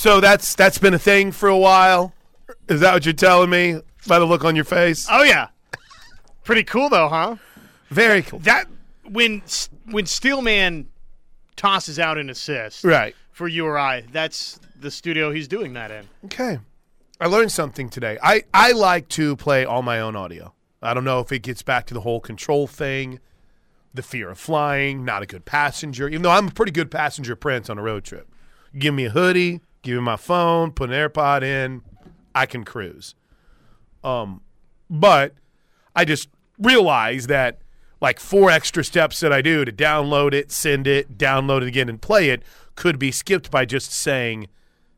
So that's that's been a thing for a while. Is that what you're telling me by the look on your face? Oh yeah, pretty cool though, huh? Very cool. That when when Steelman tosses out an assist, Right. for you or I, that's the studio he's doing that in. Okay. I learned something today. I, I like to play all my own audio. I don't know if it gets back to the whole control thing, the fear of flying, not a good passenger, even though I'm a pretty good passenger prince on a road trip. Give me a hoodie, give me my phone, put an AirPod in, I can cruise. Um, but I just realized that like four extra steps that I do to download it, send it, download it again, and play it could be skipped by just saying,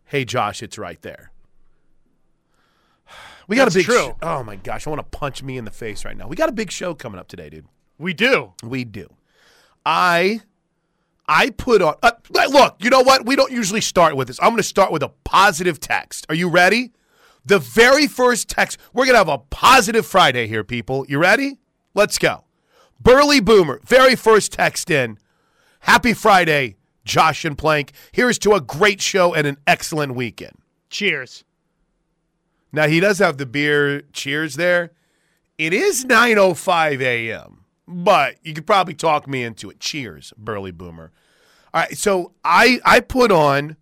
"Hey, Josh, it's right there." We got That's a big. true. sh- oh my gosh, I want to punch me in the face right now. We got a big show coming up today, dude. We do. We do. I I put on uh, look, you know what? We don't usually start with this. I'm going to start with a positive text. Are you ready? The very first text. We're going to have a positive Friday here, people. You ready? Let's go. Burly Boomer, very first text in. Happy Friday, Josh and Plank. Here's to a great show and an excellent weekend. Cheers. Now he does have the beer cheers there. It is 9:05 a.m., but you could probably talk me into it. Cheers, Burly Boomer. All right, so I I put on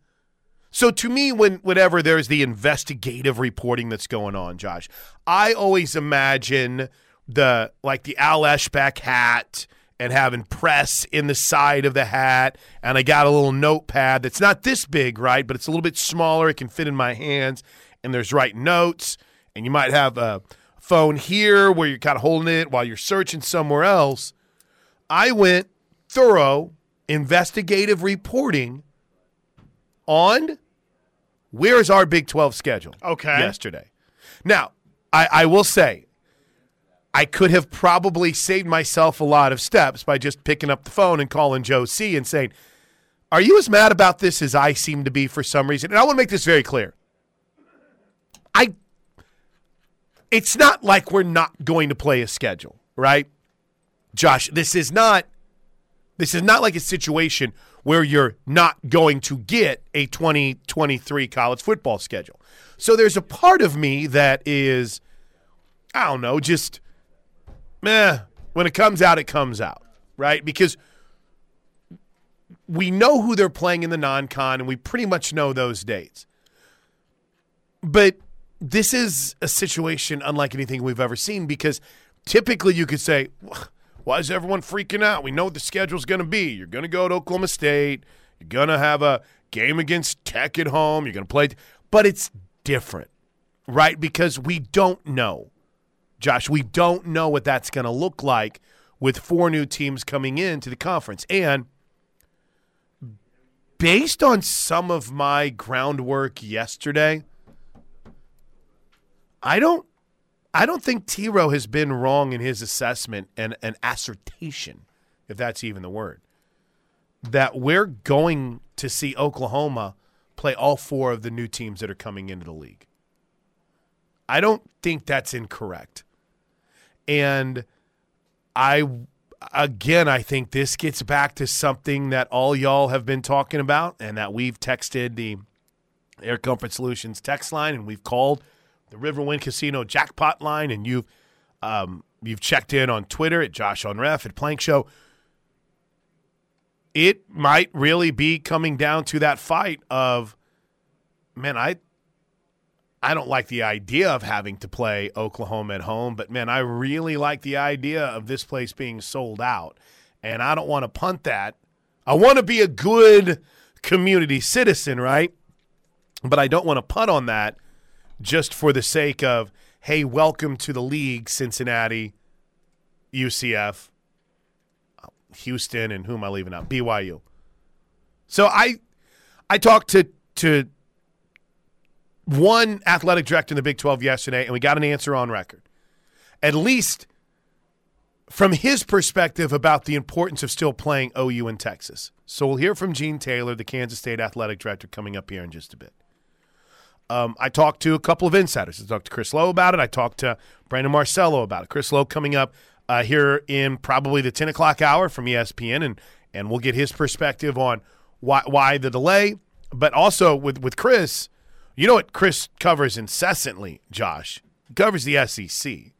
so to me when whenever there's the investigative reporting that's going on, Josh, I always imagine the like the Al Eschbach hat and having press in the side of the hat and I got a little notepad that's not this big, right, but it's a little bit smaller, it can fit in my hands and there's writing notes and you might have a phone here where you're kind of holding it while you're searching somewhere else. I went thorough investigative reporting on where's our Big 12 schedule Okay. yesterday. Now, I, I will say, I could have probably saved myself a lot of steps by just picking up the phone and calling Joe C and saying, Are you as mad about this as I seem to be for some reason? And I want to make this very clear. I it's not like we're not going to play a schedule, right? Josh, this is not this is not like a situation where you're not going to get a 2023 college football schedule. So there's a part of me that is I don't know, just meh, when it comes out it comes out, right? Because we know who they're playing in the non-con and we pretty much know those dates. But this is a situation unlike anything we've ever seen because typically you could say, why is everyone freaking out? We know what the schedule's going to be. You're going to go to Oklahoma State. You're going to have a game against Tech at home. You're going to play. But it's different, right? Because we don't know. Josh, we don't know what that's going to look like with four new teams coming into the conference. And based on some of my groundwork yesterday, I don't I don't think T Row has been wrong in his assessment and an assertion, if that's even the word, that we're going to see Oklahoma play all four of the new teams that are coming into the league. I don't think that's incorrect. And I again I think this gets back to something that all y'all have been talking about and that we've texted the Air Comfort Solutions text line and we've called the Riverwind Casino jackpot line, and you've um, you've checked in on Twitter at Josh on Ref at Plank Show. It might really be coming down to that fight of, man, I I don't like the idea of having to play Oklahoma at home, but man, I really like the idea of this place being sold out, and I don't want to punt that. I want to be a good community citizen, right? But I don't want to punt on that just for the sake of, hey, welcome to the league, Cincinnati, UCF, Houston, and who am I leaving out? BYU. So I I talked to to one athletic director in the Big 12 yesterday, and we got an answer on record. At least from his perspective about the importance of still playing OU in Texas. So we'll hear from Gene Taylor, the Kansas State athletic director, coming up here in just a bit. Um, I talked to a couple of insiders. I talked to Chris Low about it. I talked to Brandon Marcello about it. Chris Low coming up uh, here in probably the 10 o'clock hour from ESPN, and, and we'll get his perspective on why, why the delay, but also with with Chris, you know what Chris covers incessantly, Josh. He covers the SEC.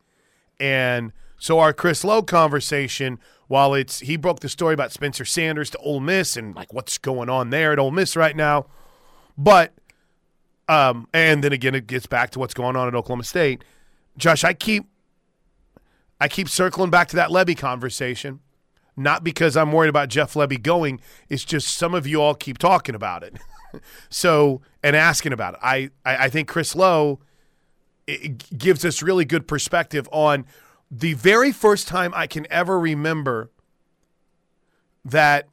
And so our Chris Low conversation, while it's he broke the story about Spencer Sanders to Ole Miss and like what's going on there at Ole Miss right now, but um, and then again it gets back to what's going on at Oklahoma State. Josh, I keep I keep circling back to that Lebby conversation, not because I'm worried about Jeff Lebby going. It's just some of you all keep talking about it, so and asking about it. I I, I think Chris Low gives us really good perspective on the very first time I can ever remember that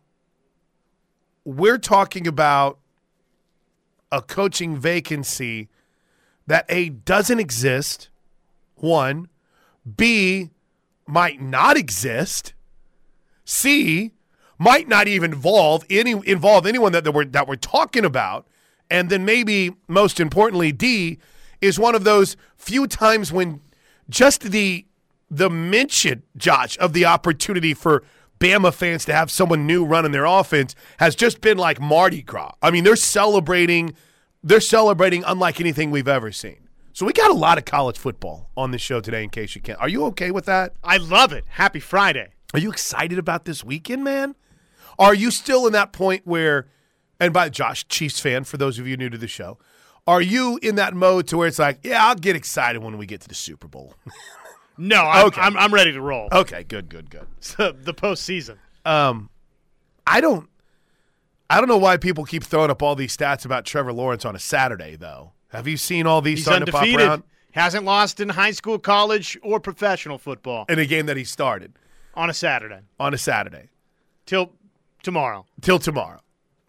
we're talking about a coaching vacancy that A doesn't exist, one, B might not exist, C might not even involve any involve anyone that, that we're that we're talking about, and then maybe most importantly, D is one of those few times when just the the mention, Josh, of the opportunity for Bama fans to have someone new running their offense has just been like Mardi Gras. I mean, they're celebrating they're celebrating unlike anything we've ever seen. So we got a lot of college football on this show today in case you can't. Are you okay with that? I love it. Happy Friday. Are you excited about this weekend, man? Are you still in that point where and by Josh, Chiefs fan for those of you new to the show, are you in that mode to where it's like, yeah, I'll get excited when we get to the Super Bowl? No, I'm, Okay. I'm, I'm ready to roll. okay, good, good, good. the postseason. Um, I don't, I don't know why people keep throwing up all these stats about Trevor Lawrence on a Saturday, though. Have you seen all these He's starting to pop undefeated. Hasn't lost in high school, college, or professional football in a game that he started on a Saturday on a Saturday till tomorrow. till tomorrow?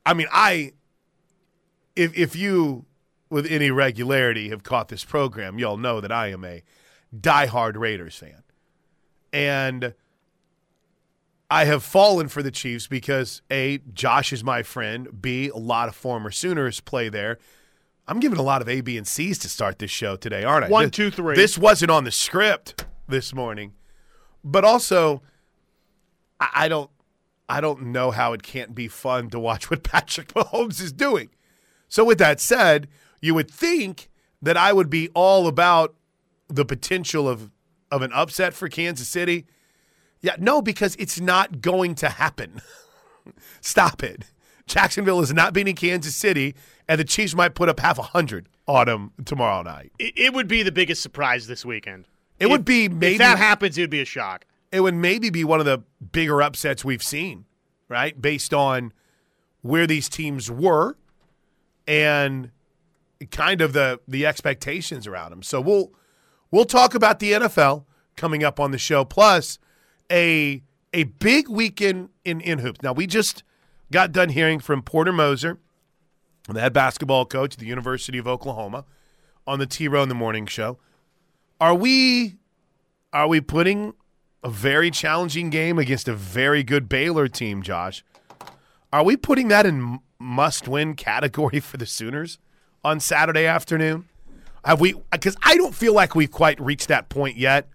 I mean, I, if if you with any regularity have caught this program, you'll know that I am a diehard Raiders fan, and I have fallen for the Chiefs because A, Josh is my friend. B, a lot of former Sooners play there. I'm giving a lot of A, B, and C's to start this show today, aren't I? One, two, three. This wasn't on the script this morning, but also, I, I don't, I don't know how it can't be fun to watch what Patrick Mahomes is doing. So, with that said, you would think that I would be all about the potential of of an upset for Kansas City. Yeah, no, because it's not going to happen. Stop it. Jacksonville is not beating Kansas City, and the Chiefs might put up half a hundred on them tomorrow night. It, it would be the biggest surprise this weekend. It If- would be maybe If that happens, it would be a shock. it would maybe be one of the bigger upsets we've seen, right? Based on where these teams were and kind of the the expectations around them. So we'll we'll talk about the NFL coming up on the show plus a a big weekend in in hoops. Now we just got done hearing from Porter Moser, the head basketball coach at the University of Oklahoma on the T Row in the Morning Show. Are we are we putting a very challenging game against a very good Baylor team, Josh. Are we putting that in must-win category for the Sooners on Saturday afternoon? Have we? Because I don't feel like we've quite reached that point yet.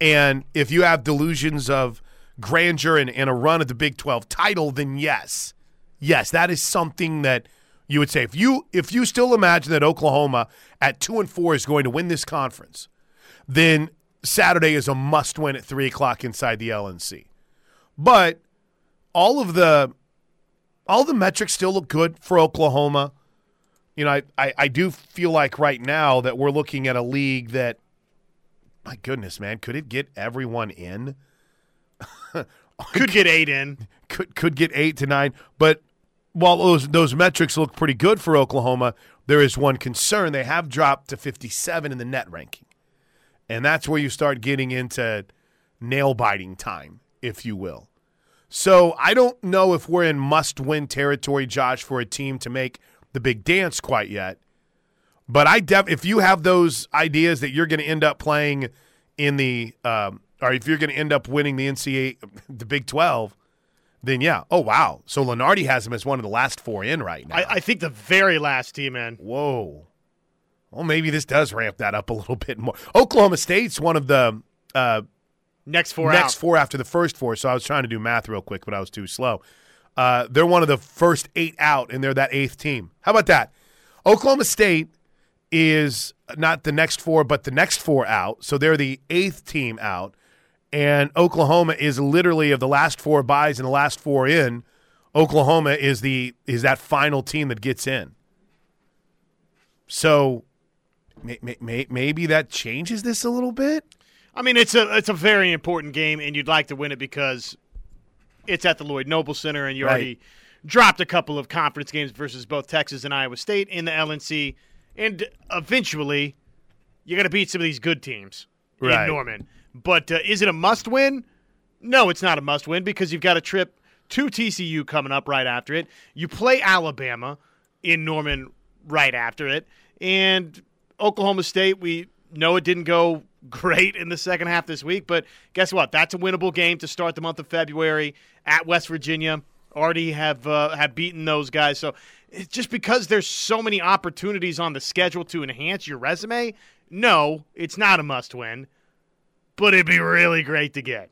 And if you have delusions of grandeur and, and a run at the Big Twelve title, then yes, yes, that is something that you would say. If you if you still imagine that Oklahoma at two and four is going to win this conference, then Saturday is a must win at three o'clock inside the LNC. But all of the all the metrics still look good for Oklahoma. You know, I, I, I do feel like right now that we're looking at a league that my goodness, man, could it get everyone in? Could get eight in. could could get eight to nine. But while those those metrics look pretty good for Oklahoma, there is one concern: they have dropped to 57 in the net ranking, and that's where you start getting into nail biting time, if you will. So I don't know if we're in must win territory, Josh, for a team to make the big dance quite yet. But I def- if you have those ideas that you're going to end up playing in the, um, or if you're going to end up winning the NCAA, the Big Twelve, then yeah. Oh wow. So Lunardi has him as one of the last four in right now. I, I think the very last team in. Whoa. Well, maybe this does ramp that up a little bit more. Oklahoma State's one of the uh, Next four next out. four after the first four. So I was trying to do math real quick, but I was too slow. Uh, they're one of the first eight out, and they're that eighth team. How about that? Oklahoma State is not the next four, but the next four out. So they're the eighth team out. And Oklahoma is literally of the last four buys and the last four in. Oklahoma is the is that final team that gets in. So may, may, maybe that changes this a little bit. I mean, it's a it's a very important game, and you'd like to win it because it's at the Lloyd Noble Center, and you Right. already dropped a couple of conference games versus both Texas and Iowa State in the LNC, and eventually you got to beat some of these good teams Right. in Norman. But uh, is it a must win? No, it's not a must win because you've got a trip to TCU coming up right after it. You play Alabama in Norman right after it, and Oklahoma State. We know it didn't go great in the second half this week, but guess what? That's a winnable game to start the month of February at West Virginia. Already have uh, have beaten those guys, so just because there's so many opportunities on the schedule to enhance your resume. No, it's not a must win, but it'd be really great to get.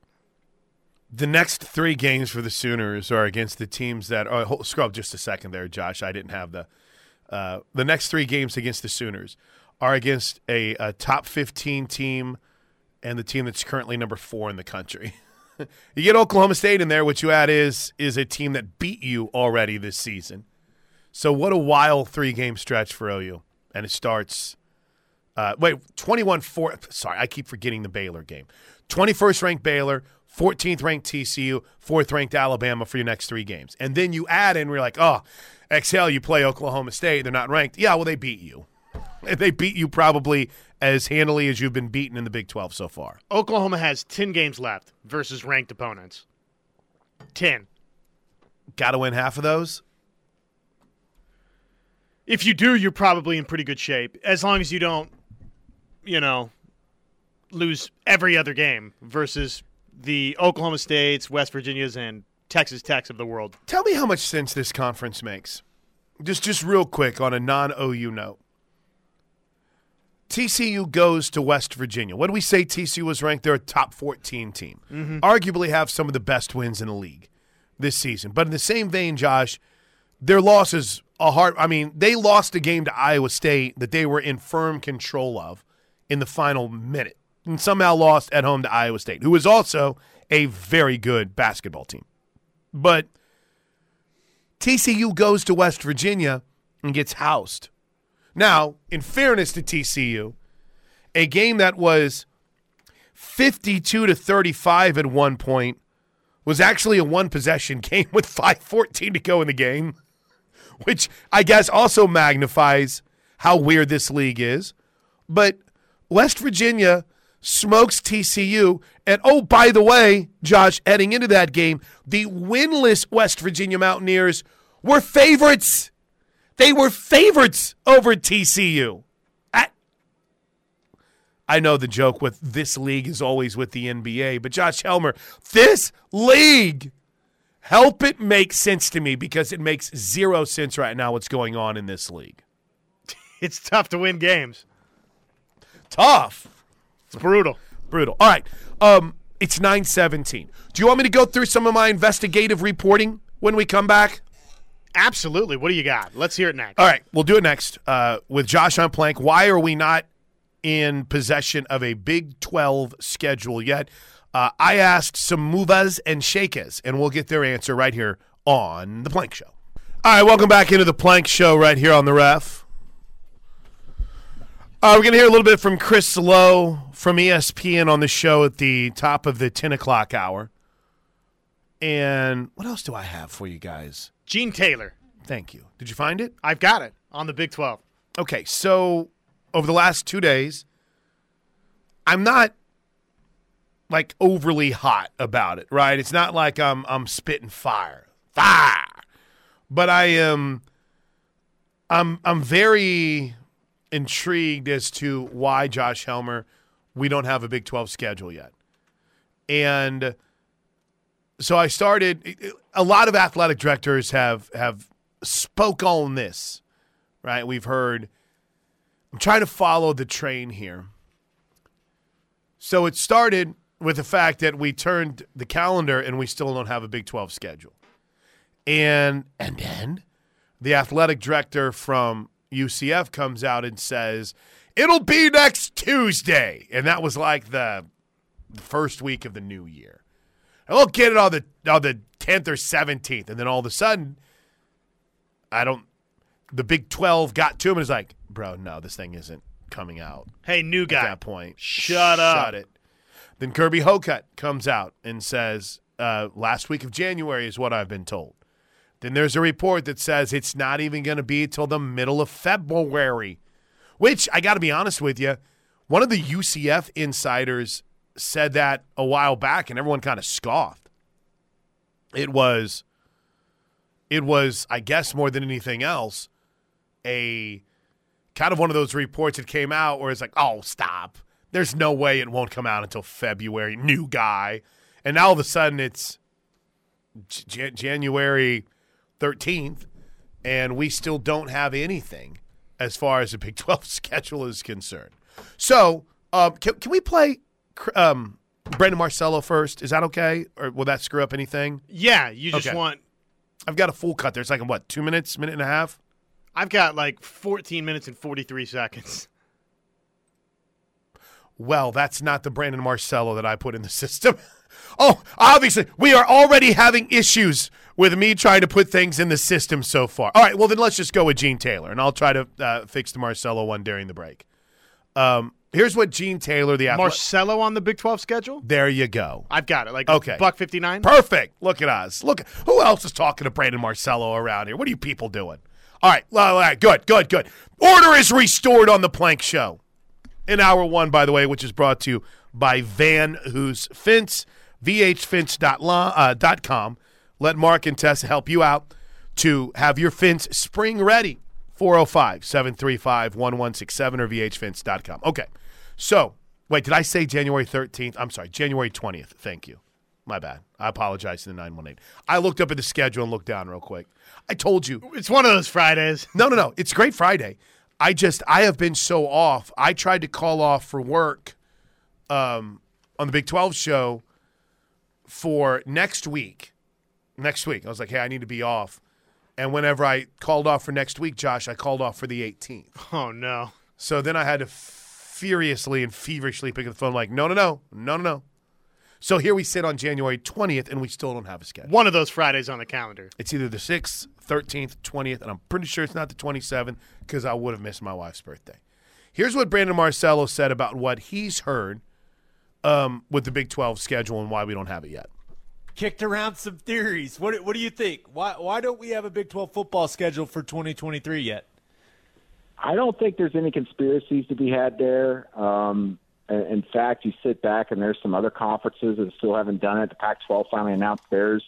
The next three games for the Sooners are against the teams that. Oh, hold, scrub just a second there, Josh. I didn't have the. Uh, the next three games against the Sooners are against a, a top 15 team and the team that's currently number four in the country. you get Oklahoma State in there, which you add is is a team that beat you already this season. So what a wild three game stretch for OU, and it starts. Uh, wait, 21 4. Sorry, I keep forgetting the Baylor game. 21st ranked Baylor, 14th ranked TCU, 4th ranked Alabama for your next three games. And then you add in, we're like, oh, exhale, you play Oklahoma State. They're not ranked. Yeah, well, they beat you. They beat you probably as handily as you've been beaten in the Big 12 so far. Oklahoma has 10 games left versus ranked opponents. 10. Got to win half of those. If you do, you're probably in pretty good shape as long as you don't, you know, lose every other game versus the Oklahoma States, West Virginias, and Texas Techs of the world. Tell me how much sense this conference makes. Just just real quick on a non OU note. TCU goes to West Virginia. What do we say TCU was ranked? They're a top 14 team. Mm-hmm. Arguably have some of the best wins in the league this season. But in the same vein, Josh, their losses are a hard. I mean, they lost a game to Iowa State that they were in firm control of in the final minute and somehow lost at home to Iowa State, who is also a very good basketball team. But TCU goes to West Virginia and gets housed. Now, in fairness to TCU, a game that was 52 to 35 at one point was actually a one possession game with 5:14 to go in the game, which I guess also magnifies how weird this league is. But West Virginia smokes TCU. And oh, by the way, Josh, heading into that game, the winless West Virginia Mountaineers were favorites. They were favorites over TCU. I, I know the joke with this league is always with the NBA, but Josh Helmer, this league, help it make sense to me because it makes zero sense right now what's going on in this league. It's tough to win games. Tough. It's brutal. Brutal. All right. Um, it's 917. Do you want me to go through some of my investigative reporting when we come back? Absolutely. What do you got? Let's hear it next. All right. We'll do it next uh, with Josh on Plank. Why are we not in possession of a Big 12 schedule yet? Uh, I asked some movas and shakers, and we'll get their answer right here on The Plank Show. All right. Welcome back into The Plank Show right here on The Ref. Uh, we're going to hear a little bit from Chris Low from ESPN on the show at the top of the 10 o'clock hour. And what else do I have for you guys? Gene Taylor. Thank you. Did you find it? I've got it on the Big 12. Okay, so over the last two days, I'm not like overly hot about it, right? It's not like I'm I'm spitting fire, fire, but I am. I'm I'm very intrigued as to why Josh Helmer we don't have a Big 12 schedule yet, and so I started. A lot of athletic directors have have spoke on this, right? We've heard. I'm trying to follow the train here. So it started with the fact that we turned the calendar and we still don't have a Big 12 schedule. And and then the athletic director from UCF comes out and says, It'll be next Tuesday. And that was like the first week of the new year. And we'll get it on the on the 10th or 17th. And then all of a sudden, I don't the Big 12 got to him and was like, bro, no, this thing isn't coming out Hey, new guy. at that point. Shut up. Shut it. Then Kirby Hocutt comes out and says, uh, last week of January is what I've been told. Then there's a report that says it's not even going to be till the middle of February, which I got to be honest with you, one of the UCF insiders said that a while back and everyone kind of scoffed. It was it was I guess more than anything else a kind of one of those reports that came out where it's like, "Oh, stop. There's no way it won't come out until February. New guy." And now all of a sudden it's J- January 13th and we still don't have anything as far as the Big 12 schedule is concerned. So, um, can, can we play um, Brandon Marcello first? Is that okay? Or will that screw up anything? Yeah, you just Okay. want. I've got a full cut there. It's like, what, two minutes, minute and a half? I've got like 14 minutes and 43 seconds. Well, that's not the Brandon Marcello that I put in the system. oh, obviously, we are already having issues with me trying to put things in the system so far. All right, well, then let's just go with Gene Taylor, and I'll try to uh, fix the Marcello one during the break. Um, here's what Gene Taylor, the athlete. Marcello on the Big 12 schedule? there you go. I've got it. Like Okay. buck 59. Perfect. Look at us. Look, who else is talking to Brandon Marcello around here? What are you people doing? All right, all right, good, good, good. Order is restored on the Plank Show. In hour one, by the way, which is brought to you by Van Who's Fence, vhfence.com. Uh, Let Mark and Tessa help you out to have your fence spring ready. 405 735 1167 or vhfence.com. Okay, so wait, did I say January 13th? I'm sorry, January 20th. Thank you. My bad. I apologize to the 918. I looked up at the schedule and looked down real quick. I told you. It's one of those Fridays. No, no, no. It's Great Friday. I just I have been so off. I tried to call off for work um, on the Big 12 show for next week. Next week. I was like, "Hey, I need to be off." And whenever I called off for next week, Josh, I called off for the 18th. Oh, no. So then I had to furiously and feverishly pick up the phone like, "No, no, no. No, no, no." So here we sit on January 20th and we still don't have a schedule. One of those Fridays on the calendar. It's either the 6th, 13th, 20th, and I'm pretty sure it's not the 27th because I would have missed my wife's birthday. Here's what Brandon Marcello said about what he's heard um, with the Big 12 schedule and why we don't have it yet. Kicked around some theories. What what do you think? Why why don't we have a Big 12 football schedule for 2023 yet? I don't think there's any conspiracies to be had there. Um, in fact, you sit back and there's some other conferences that still haven't done it. The Pac-12 finally announced theirs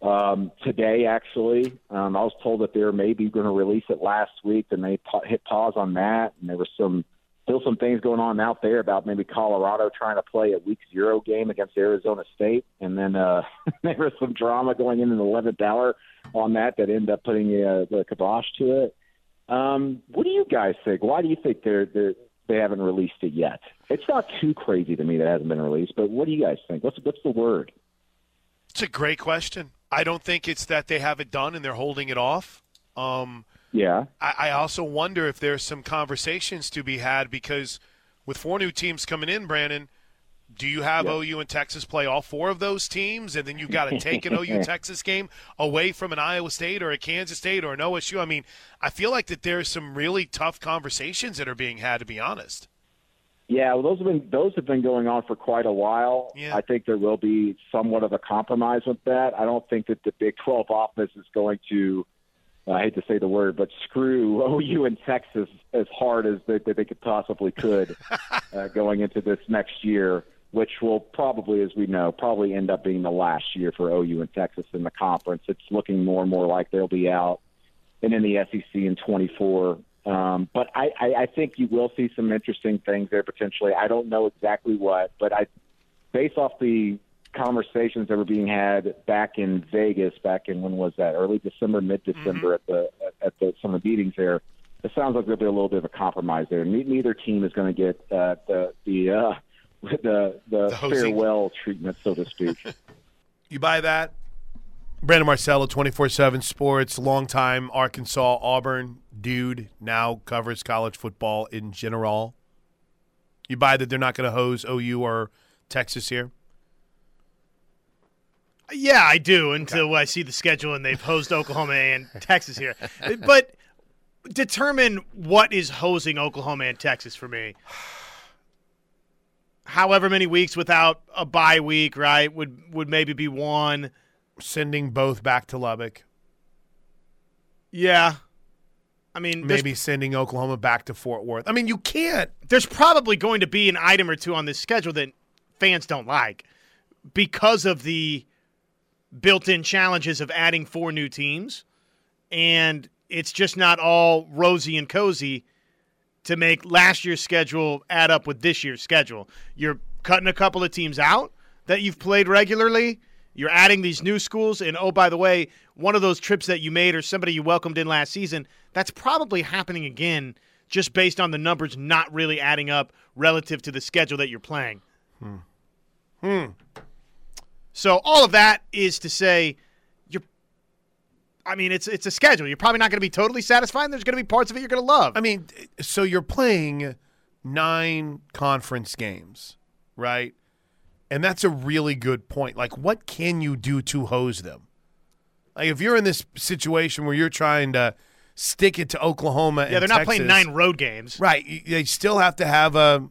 um, today. Actually, um, I was told that they were maybe going to release it last week, and they hit pause on that. And there was some still some things going on out there about maybe Colorado trying to play a Week Zero game against Arizona State, and then uh, there was some drama going in in the 11th hour on that that ended up putting uh, the kibosh to it. Um, what do you guys think? Why do you think they're they're they haven't released it yet? It's not too crazy to me that it hasn't been released, but what do you guys think? What's what's the word? It's a great question. I don't think it's that they have it done and they're holding it off. Um, Yeah, I, I also wonder if there's some conversations to be had because with four new teams coming in, Brandon, do you have Yeah. OU and Texas play all four of those teams, and then you've got to take an OU Texas game away from an Iowa State or a Kansas State or an OSU? I mean, I feel like that there's some really tough conversations that are being had. To be honest, yeah. Well, those have been those have been going on for quite a while. Yeah. I think there will be somewhat of a compromise with that. I don't think that the Big 12 office is going to. I hate to say the word, but screw OU and Texas as hard as they, they could possibly could uh, going into this next year, which will probably, as we know, probably end up being the last year for OU and Texas in the conference. It's looking more and more like they'll be out and in the SEC in 24. Um, but I, I, I think you will see some interesting things there potentially. I don't know exactly what, but I, based off the conversations that were being had back in Vegas, back in when was that? Early December, mid December at the at the some of the meetings there. It sounds like there'll be a little bit of a compromise there. Ne- Neither team is going to get uh, the the uh, the the, The farewell treatment, so to speak. you buy that? Brandon Marcello, 24 7 Sports, longtime Arkansas Auburn dude, now covers college football in general. You buy that they're not going to hose OU or Texas here? Yeah, I do until I see the schedule and they've hosed Oklahoma and Texas here. But determine what is hosing Oklahoma and Texas for me. However many weeks without a bye week, right? Would would maybe be one. Sending both back to Lubbock. Yeah. I mean, Maybe sending Oklahoma back to Fort Worth. I mean, you can't. there's probably going to be an item or two on this schedule that fans don't like because of the built-in challenges of adding four new teams and it's just not all rosy and cozy to make last year's schedule add up with this year's schedule. You're cutting a couple of teams out that you've played regularly. You're adding these new schools and oh by the way, one of those trips that you made or somebody you welcomed in last season, that's probably happening again just based on the numbers not really adding up relative to the schedule that you're playing. Hmm. So all of that is to say you're I mean it's it's a schedule. You're probably not going to be totally satisfied. There's going to be parts of it you're going to love. I mean, so you're playing nine conference games, right? And that's a really good point. Like, what can you do to hose them? Like, if you're in this situation where you're trying to stick it to Oklahoma, yeah, and they're not playing nine road games. Right. They still have to have a,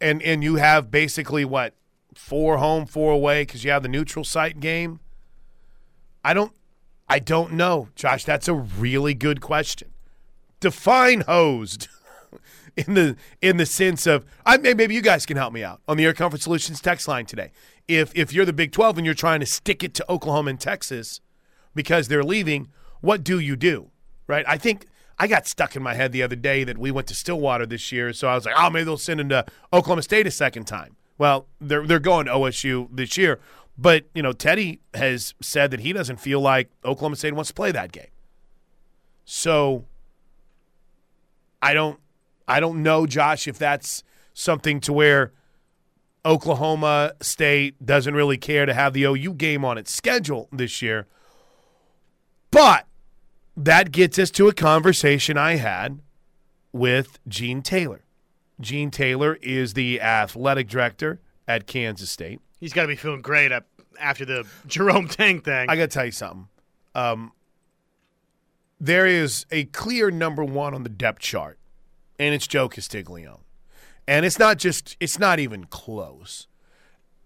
and and you have basically what four home, four away because you have the neutral site game. I don't, I don't know, Josh. That's a really good question. Define hosed in the in the sense of I may- maybe you guys can help me out on the Air Comfort Solutions text line today. If if you're the Big Twelve and you're trying to stick it to Oklahoma and Texas because they're leaving, what do you do? Right? I think I got stuck in my head the other day that we went to Stillwater this year, so I was like, oh, maybe they'll send him to Oklahoma State a second time. Well, they're they're going OSU this year, but you know Teddy has said that he doesn't feel like Oklahoma State wants to play that game. So I don't I don't know, Josh, if that's something to where Oklahoma State doesn't really care to have the OU game on its schedule this year. But that gets us to a conversation I had with Gene Taylor. Gene Taylor is the athletic director at Kansas State. He's got to be feeling great up after the Jerome Tang thing. I got to tell you something. Um, there is a clear number one on the depth chart, and it's Joe Castiglione. And it's not just, it's not even close.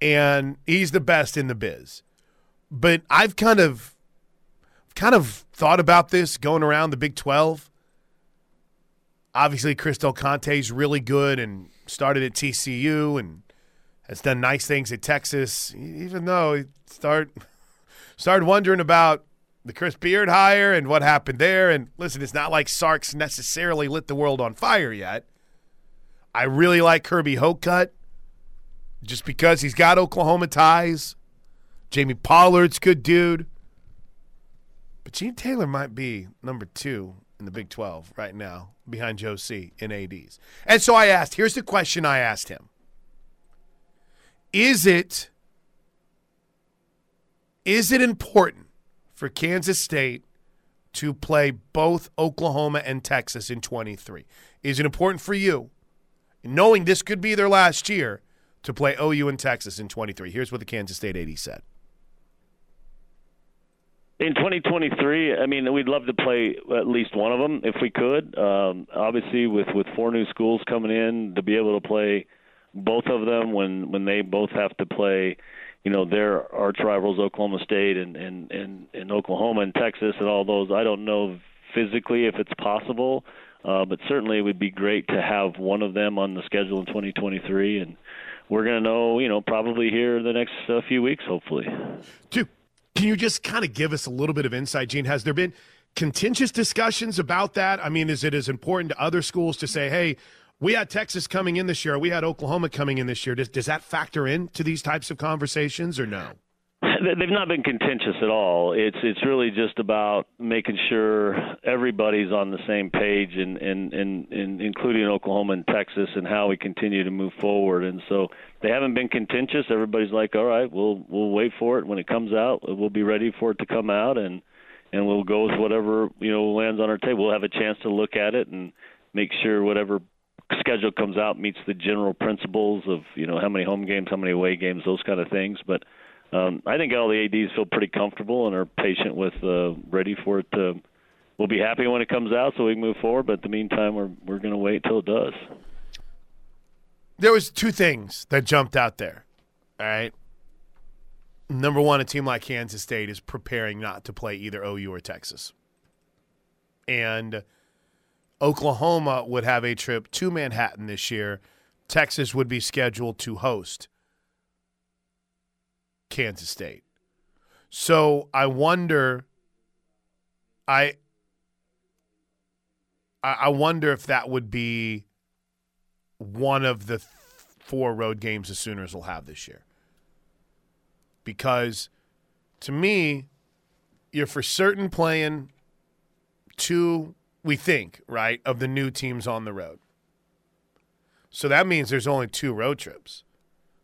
And he's the best in the biz. But I've kind of, kind of thought about this going around the Big 12. Obviously, Chris Del Conte is really good and started at TCU and has done nice things at Texas, even though he start started wondering about the Chris Beard hire and what happened there. And listen, it's not like Sark's necessarily lit the world on fire yet. I really like Kirby Hocutt just because he's got Oklahoma ties. Jamie Pollard's good dude. But Gene Taylor might be number two in the Big 12 right now behind Joe C in ADs. And so I asked, here's the question I asked him. Is it is it important for Kansas State to play both Oklahoma and Texas in 23? Is it important for you, knowing this could be their last year, to play OU and Texas in 23? Here's what the Kansas State AD said. In 2023, I mean, we'd love to play at least one of them if we could. Um, obviously, with with four new schools coming in, to be able to play both of them when when they both have to play, you know, their arch rivals, Oklahoma State and and and, and Oklahoma and Texas and all those. I don't know physically if it's possible, uh, but certainly it would be great to have one of them on the schedule in 2023 and. We're going to know, you know, probably here the next uh, few weeks, hopefully. Dude, can you just kind of give us a little bit of insight, Gene? Has there been contentious discussions about that? I mean, is it as important to other schools to say, hey, we had Texas coming in this year, we had Oklahoma coming in this year? Does, does that factor into these types of conversations or no? They've not been contentious at all. It's it's really just about making sure everybody's on the same page, and and, and, including Oklahoma and Texas, and how we continue to move forward. And so they haven't been contentious. Everybody's like, all right, we'll we'll wait for it when it comes out. We'll be ready for it to come out, and and we'll go with whatever you know lands on our table. We'll have a chance to look at it and make sure whatever schedule comes out meets the general principles of you know how many home games, how many away games, those kind of things. But um, I think all the ads feel pretty comfortable and are patient with, uh, ready for it to. We'll be happy when it comes out, so we can move forward. But in the meantime, we're we're going to wait until it does. There was two things that jumped out there. All right. Number one, a team like Kansas State is preparing not to play either OU or Texas, and Oklahoma would have a trip to Manhattan this year. Texas would be scheduled to host Kansas State. So I wonder I I wonder if that would be one of the th- four road games the Sooners will have this year. Because to me, you're for certain playing two, we think, right, of the new teams on the road. So that means there's only two road trips.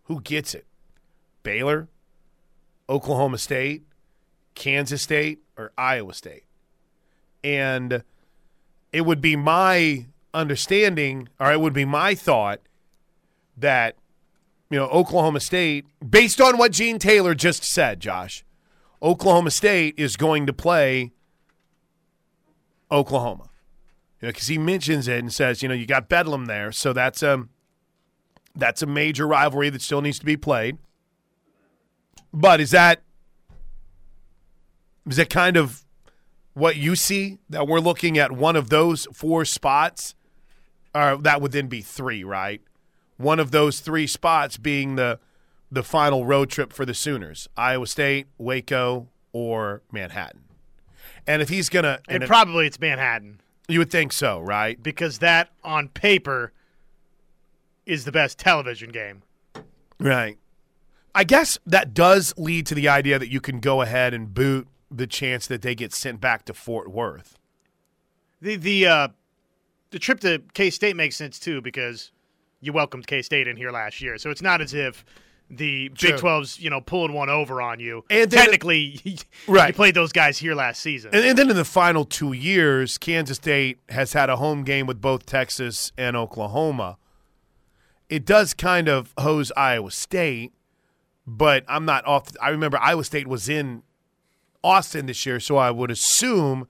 Who gets it? Baylor, Oklahoma State, Kansas State, or Iowa State. And it would be my understanding, or it would be my thought that, you know, Oklahoma State, based on what Gene Taylor just said, Josh, Oklahoma State is going to play Oklahoma. You know, because he mentions it and says, you know, you got Bedlam there, so that's a that's a major rivalry that still needs to be played. But is that is that kind of what you see that we're looking at one of those four spots? Or that would then be three, right? One of those three spots being the the final road trip for the Sooners: Iowa State, Waco, or Manhattan. And if he's gonna, And and probably it's Manhattan you would think so, right? because that on paper is the best television game. Right. I guess that does lead to the idea that you can go ahead and boot the chance that they get sent back to Fort Worth. The the uh, the trip to K State makes sense too because you welcomed K State in here last year, so it's not as if the True. Big 12's you know pulling one over on you. And technically, you Right. played those guys here last season. And, and then in the final two years, Kansas State has had a home game with both Texas and Oklahoma. It does kind of hose Iowa State, but I'm not off. I remember Iowa State was in Austin this year, so I would assume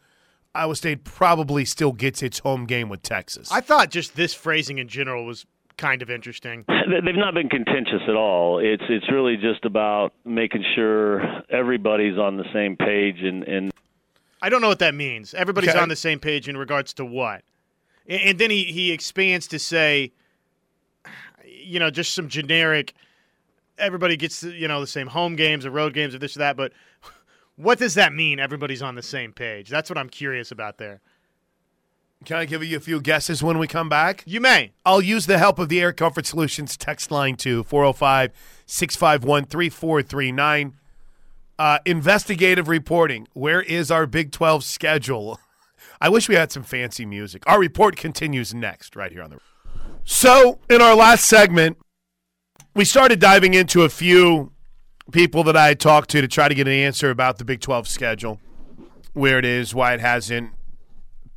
Iowa State probably still gets its home game with Texas. I thought just this phrasing in general was kind of interesting. They- They've not been contentious at all. It's it's really just about making sure everybody's on the same page and and I don't know what that means. Everybody's Okay. on the same page in regards to what, and, and then he he expands to say, you know, just some generic. Everybody gets you know the same home games or road games or this or that, but what does that mean? Everybody's on the same page. That's what I'm curious about there. Can I give you a few guesses when we come back? You may. I'll use the help of the Air Comfort Solutions text line to 405 651 3439. Uh, Investigative reporting. Where is our Big 12 schedule? I wish we had some fancy music. Our report continues next, right here on the. So, in our last segment, we started diving into a few people that I talked to to try to get an answer about the Big 12 schedule, where it is, why it hasn't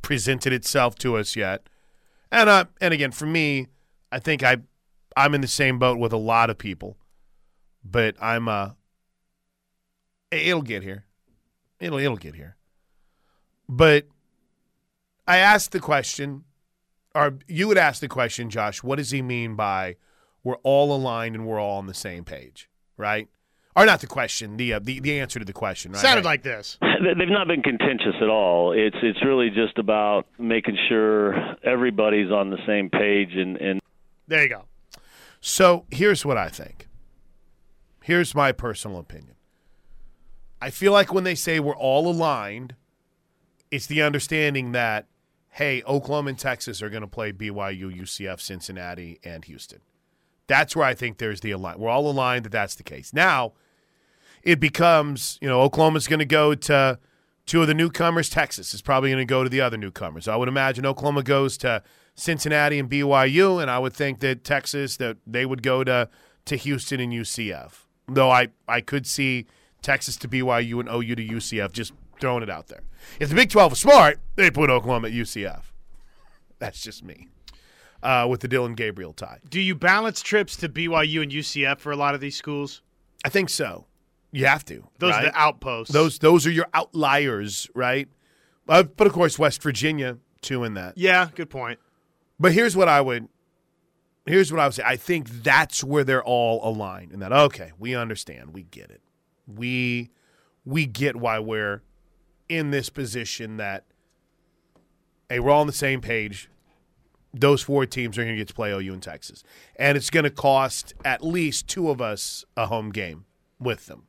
presented itself to us yet. And uh, and again, for me, I think I I'm in the same boat with a lot of people, but I'm uh, it'll get here, it'll it'll get here. But I asked the question, or you would ask the question, Josh. What does he mean by we're all aligned and we're all on the same page, right? Or not the question, the uh, the the answer to the question, right? Sounded like this. They- They've not been contentious at all. It's it's really just about making sure everybody's on the same page and and There you go. So here's what I think. Here's my personal opinion. I feel like when they say we're all aligned, it's the understanding that, hey, Oklahoma and Texas are going to play BYU, UCF, Cincinnati, and Houston. That's where I think there's the align. We're all aligned that that's the case. Now, it becomes, you know, Oklahoma's going to go to two of the newcomers. Texas is probably going to go to the other newcomers. I would imagine Oklahoma goes to Cincinnati and BYU, and I would think that Texas that they would go to to Houston and UCF. Though I I could see Texas to BYU and OU to UCF. Just throwing it out there. If the Big Twelve was smart, they put Oklahoma at UCF. That's just me. Uh, with the Dillon Gabriel tie, Do you balance trips to BYU and UCF for a lot of these schools? I think so. You have to. Those right? are the outposts. Those those are your outliers, right? Uh, but of course, West Virginia too in that. Yeah, good point. But here's what I would here's what I would say. I think that's where they're all aligned. And that okay, we understand, we get it. We we get why we're in this position that hey, we're all on the same page. Those four teams are going to get to play OU in Texas. And it's going to cost at least two of us a home game with them.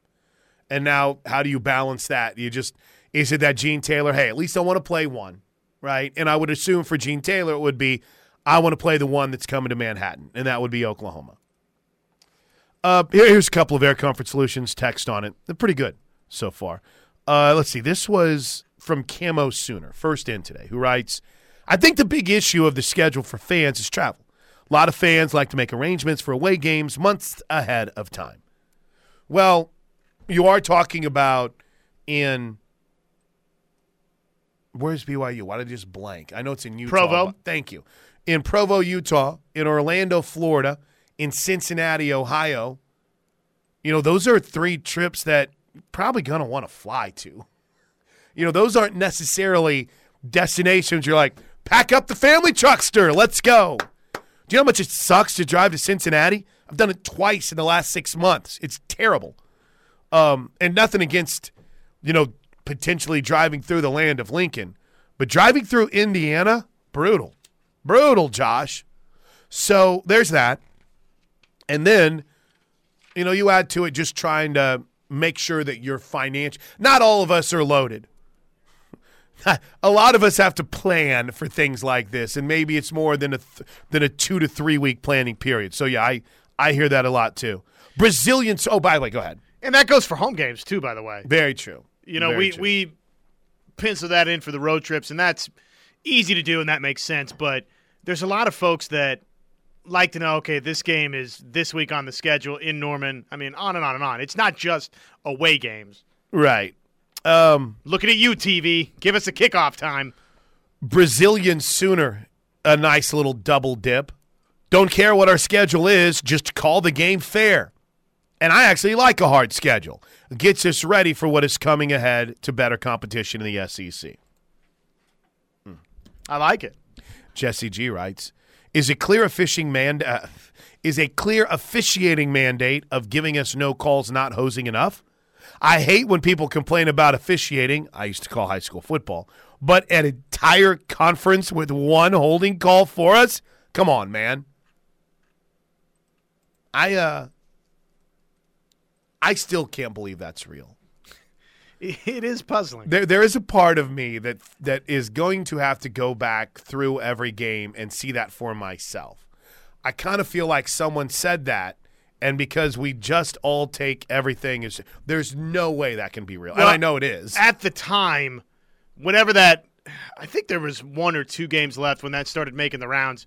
And now, how do you balance that? You just is it that Gene Taylor? Hey, at least I want to play one, right? And I would assume for Gene Taylor it would be I want to play the one that's coming to Manhattan, and that would be Oklahoma. Uh, here's a couple of Air Comfort Solutions text on it. They're pretty good so far. Uh, let's see. This was from Camo Sooner, first in today, who writes, I think the big issue of the schedule for fans is travel. A lot of fans like to make arrangements for away games months ahead of time. Well, you are talking about in where's BYU? Why did I just blank? I know it's in Utah. Provo. Thank you. In Provo, Utah, in Orlando, Florida, in Cincinnati, Ohio. You know, those are three trips that you're probably going to want to fly to. You know, those aren't necessarily destinations you're like, pack up the family truckster, let's go. Do you know how much it sucks to drive to Cincinnati? I've done it twice in the last six months. It's terrible. Um, and nothing against, you know, potentially driving through the land of Lincoln, but driving through Indiana, brutal, brutal, Josh. So there's that. And then, you know, you add to it just trying to make sure that you're financial. Not all of us are loaded. a lot of us have to plan for things like this, and maybe it's more than a th- than a two to three week planning period. So yeah, I I hear that a lot too. Brazilians. Oh, by the way, go ahead. And that goes for home games too, by the way. Very true. You know, Very we true. we pencil that in for the road trips, and that's easy to do, and that makes sense. But there's a lot of folks that like to know, okay, this game is this week on the schedule in Norman. I mean, on and on and on. It's not just away games. right. Um, Looking at you, TV. Give us a kickoff time. Brazilian sooner a nice little double dip. Don't care what our schedule is, just call the game fair. And I actually like a hard schedule. It gets us ready for what is coming ahead to better competition in the SEC. I like it. Jesse G writes, "Is a clear fishing mand- uh, is a clear officiating mandate of giving us no calls not hosing enough? I hate when people complain about officiating. I used to call high school football, but an entire conference with one holding call for us? Come on, man. I uh I still can't believe that's real. It is puzzling. There, there is a part of me that that is going to have to go back through every game and see that for myself. I kind of feel like someone said that, and because we just all take everything as there's no way that can be real, and I know it is. At the time, whenever that, I think there was one or two games left when that started making the rounds.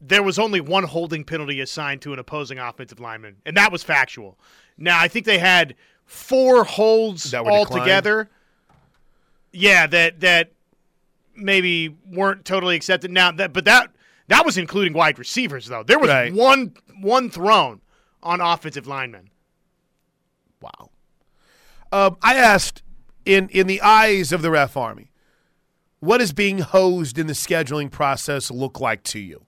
There was only one holding penalty assigned to an opposing offensive lineman, and that was factual. Now I think they had four holds altogether. Yeah, that that maybe weren't totally accepted. Now that, but that that was including wide receivers though. There was Right. one one thrown on offensive linemen. Wow. Um, I asked, in in the eyes of the ref army, what does being hosed in the scheduling process look like to you?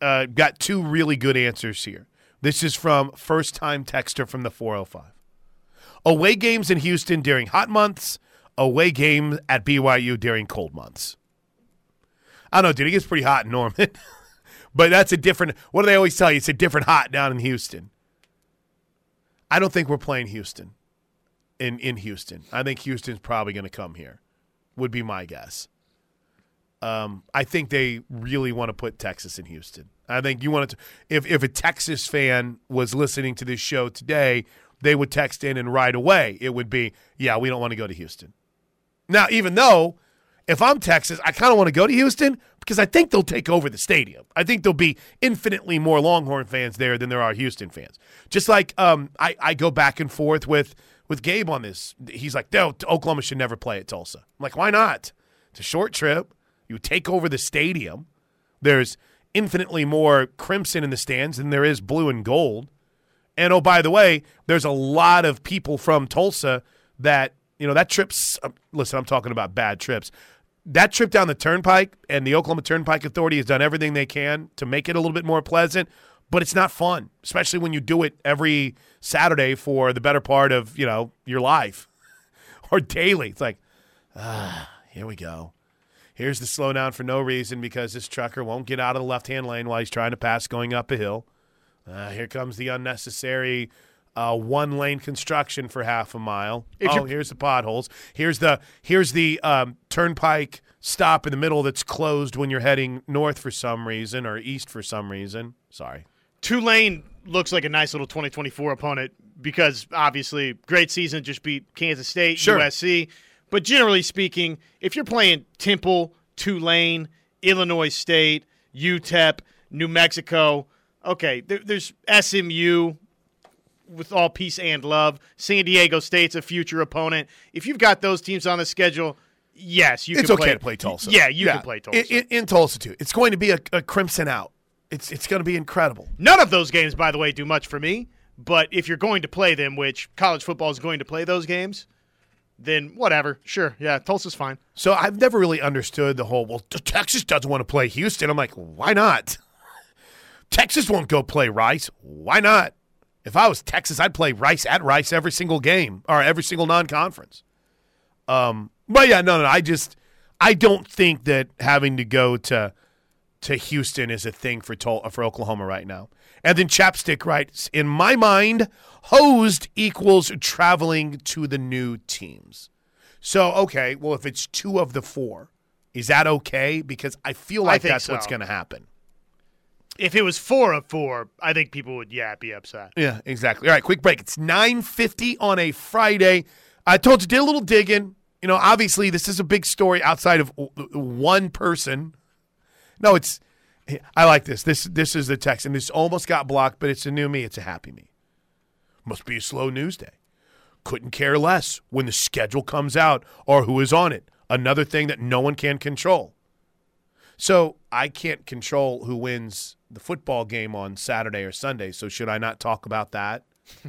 Uh, got two really good answers here. This is from first time texter from the 405. Away games in Houston during hot months, away game at BYU during cold months. I don't know, dude. It gets pretty hot in Norman. but that's a different, what do they always tell you? It's a different hot down in Houston. I don't think we're playing Houston in, in Houston. I think Houston's probably going to come here, would be my guess. Um, I think they really want to put Texas in Houston. I think you want to. If if a Texas fan was listening to this show today, they would text in and right away it would be, yeah, we don't want to go to Houston. Now, even though if I'm Texas, I kind of want to go to Houston because I think they'll take over the stadium. I think there'll be infinitely more Longhorn fans there than there are Houston fans. Just like um, I, I go back and forth with with Gabe on this. He's like, no, Oklahoma should never play at Tulsa. I'm like, why not? It's a short trip. You take over the stadium. There's infinitely more crimson in the stands than there is blue and gold. And oh, by the way, there's a lot of people from Tulsa that, you know, that trip's, uh, listen, I'm talking about bad trips. That trip down the turnpike and the Oklahoma Turnpike Authority has done everything they can to make it a little bit more pleasant, but it's not fun, especially when you do it every Saturday for the better part of, you know, your life or daily. It's like, ah, here we go. Here's the slowdown for no reason because this trucker won't get out of the left hand lane while he's trying to pass going up a hill. Uh, here comes the unnecessary uh, one lane construction for half a mile. If oh, here's the potholes. Here's the here's the um, turnpike stop in the middle that's closed when you're heading north for some reason or east for some reason. Sorry. Tulane looks like a nice little 2024 opponent because obviously great season, just beat Kansas State, Sure. USC. But generally speaking, if you're playing Temple, Tulane, Illinois State, UTEP, New Mexico, okay, there, there's SMU with all peace and love. San Diego State's a future opponent. If you've got those teams on the schedule, yes, you it's can okay play, to play Tulsa. Yeah, you can play Tulsa. In, in, in Tulsa too. It's going to be a, a crimson out. It's it's going to be incredible. None of those games, by the way, do much for me. But if you're going to play them, which college football is going to play those games, then whatever. Sure, yeah, Tulsa's fine. So I've never really understood the whole. Well, Texas doesn't want to play Houston. I'm like, why not? Texas won't go play Rice. Why not? If I was Texas, I'd play Rice at Rice every single game or every single non-conference. Um, but yeah, no, no, I just I don't think that having to go to to Houston is a thing for Tol- for Oklahoma right now. And then Chapstick writes, in my mind, hosed equals traveling to the new teams. So okay, well if it's two of the four, is that okay? Because I feel like think that's what's going to happen. If it was four of four, I think people would, yeah, be upset. Yeah, exactly. All right, quick break. It's 9:50 on a Friday. I told you did a little digging. You know, obviously this is a big story outside of one person. No, it's I like this. This this is the text and this almost got blocked, but it's a new me. It's a happy me. Must be a slow news day. Couldn't care less when the schedule comes out or who is on it. Another thing that no one can control. So I can't control who wins the football game on Saturday or Sunday. So should I not talk about that?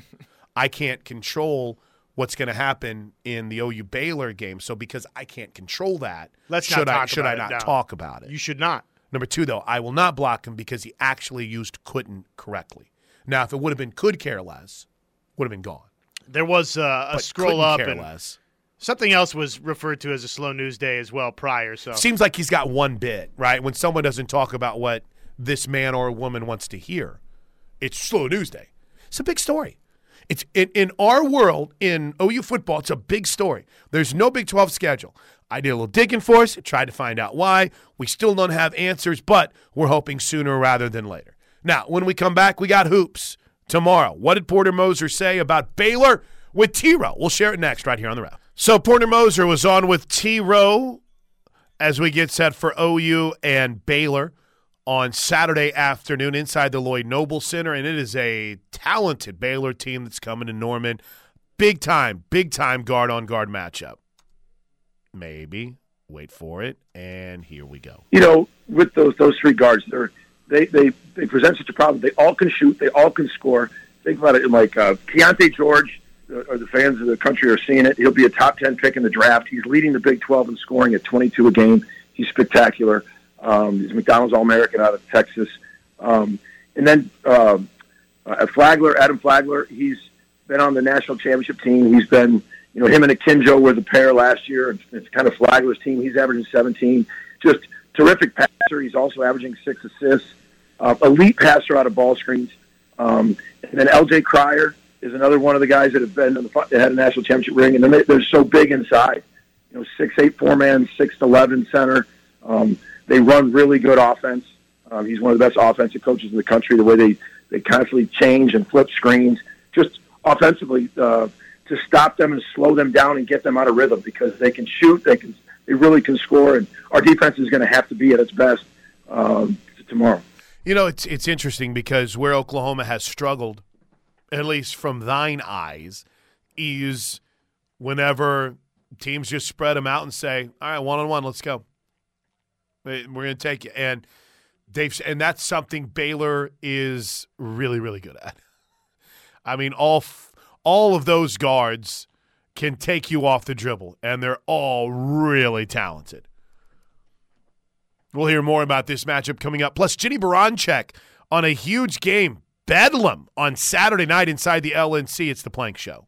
I can't control what's going to happen in the OU Baylor game. So because I can't control that, Let's should I should I not no. talk about it? You should not. Number two, though, I will not block him because he actually used couldn't correctly. Now, if it would have been could care less, would have been gone. There was uh, a But scroll up, care and less. Something else was referred to as a slow news day as well prior. So Seems like he's got one bit, right? When someone doesn't talk about what this man or woman wants to hear, it's slow news day. It's a big story. It's in, in our world, in OU football, it's a big story. There's no Big 12 schedule. I did a little digging for us, tried to find out why. We still don't have answers, but we're hoping sooner rather than later. Now, when we come back, we got hoops tomorrow. What did Porter Moser say about Baylor with T Row? We'll share it next right here on the route. So Porter Moser was on with T Row as we get set for OU and Baylor on Saturday afternoon inside the Lloyd Noble Center. And it is a talented Baylor team that's coming to Norman. Big time, big time guard on guard matchup. Maybe. Wait for it. And here we go. you know, with those those three guards, they they they present such a problem. They all can shoot. They all can score. Think about it like uh, Keyonte George, or the fans of the country are seeing it. He'll be a top ten pick in the draft. He's leading the Big Twelve in scoring at 22 a game. He's spectacular. Um, he's McDonald's All American out of Texas. Um, and then um uh, Flagler, Adam Flagler, he's been on the national championship team. He's been, you know, him and Akinjo were the pair last year. It's, it's kind of Flagler's team. He's averaging 17. Just terrific passer. He's also averaging six assists. Uh, elite passer out of ball screens. Um, and then L.J. Cryer is another one of the guys that have been in the, had a national championship ring. And then they, they're so big inside. You know, six eight four man, six eleven center. Um, they run really good offense. Um, he's one of the best offensive coaches in the country. The way they they constantly change and flip screens, just offensively uh, to stop them and slow them down and get them out of rhythm because they can shoot, they can, they really can score, and our defense is going to have to be at its best um, tomorrow. You know, it's it's interesting because where Oklahoma has struggled, at least from thine eyes, is whenever teams just spread them out and say, "All right, one on one, let's go. We're going to take you." And they've and that's something Baylor is really really good at. I mean, all all of those guards can take you off the dribble, and they're all really talented. We'll hear more about this matchup coming up. Plus, Jennie Baranczyk on a huge game, Bedlam, on Saturday night inside the LNC. It's the Plank Show.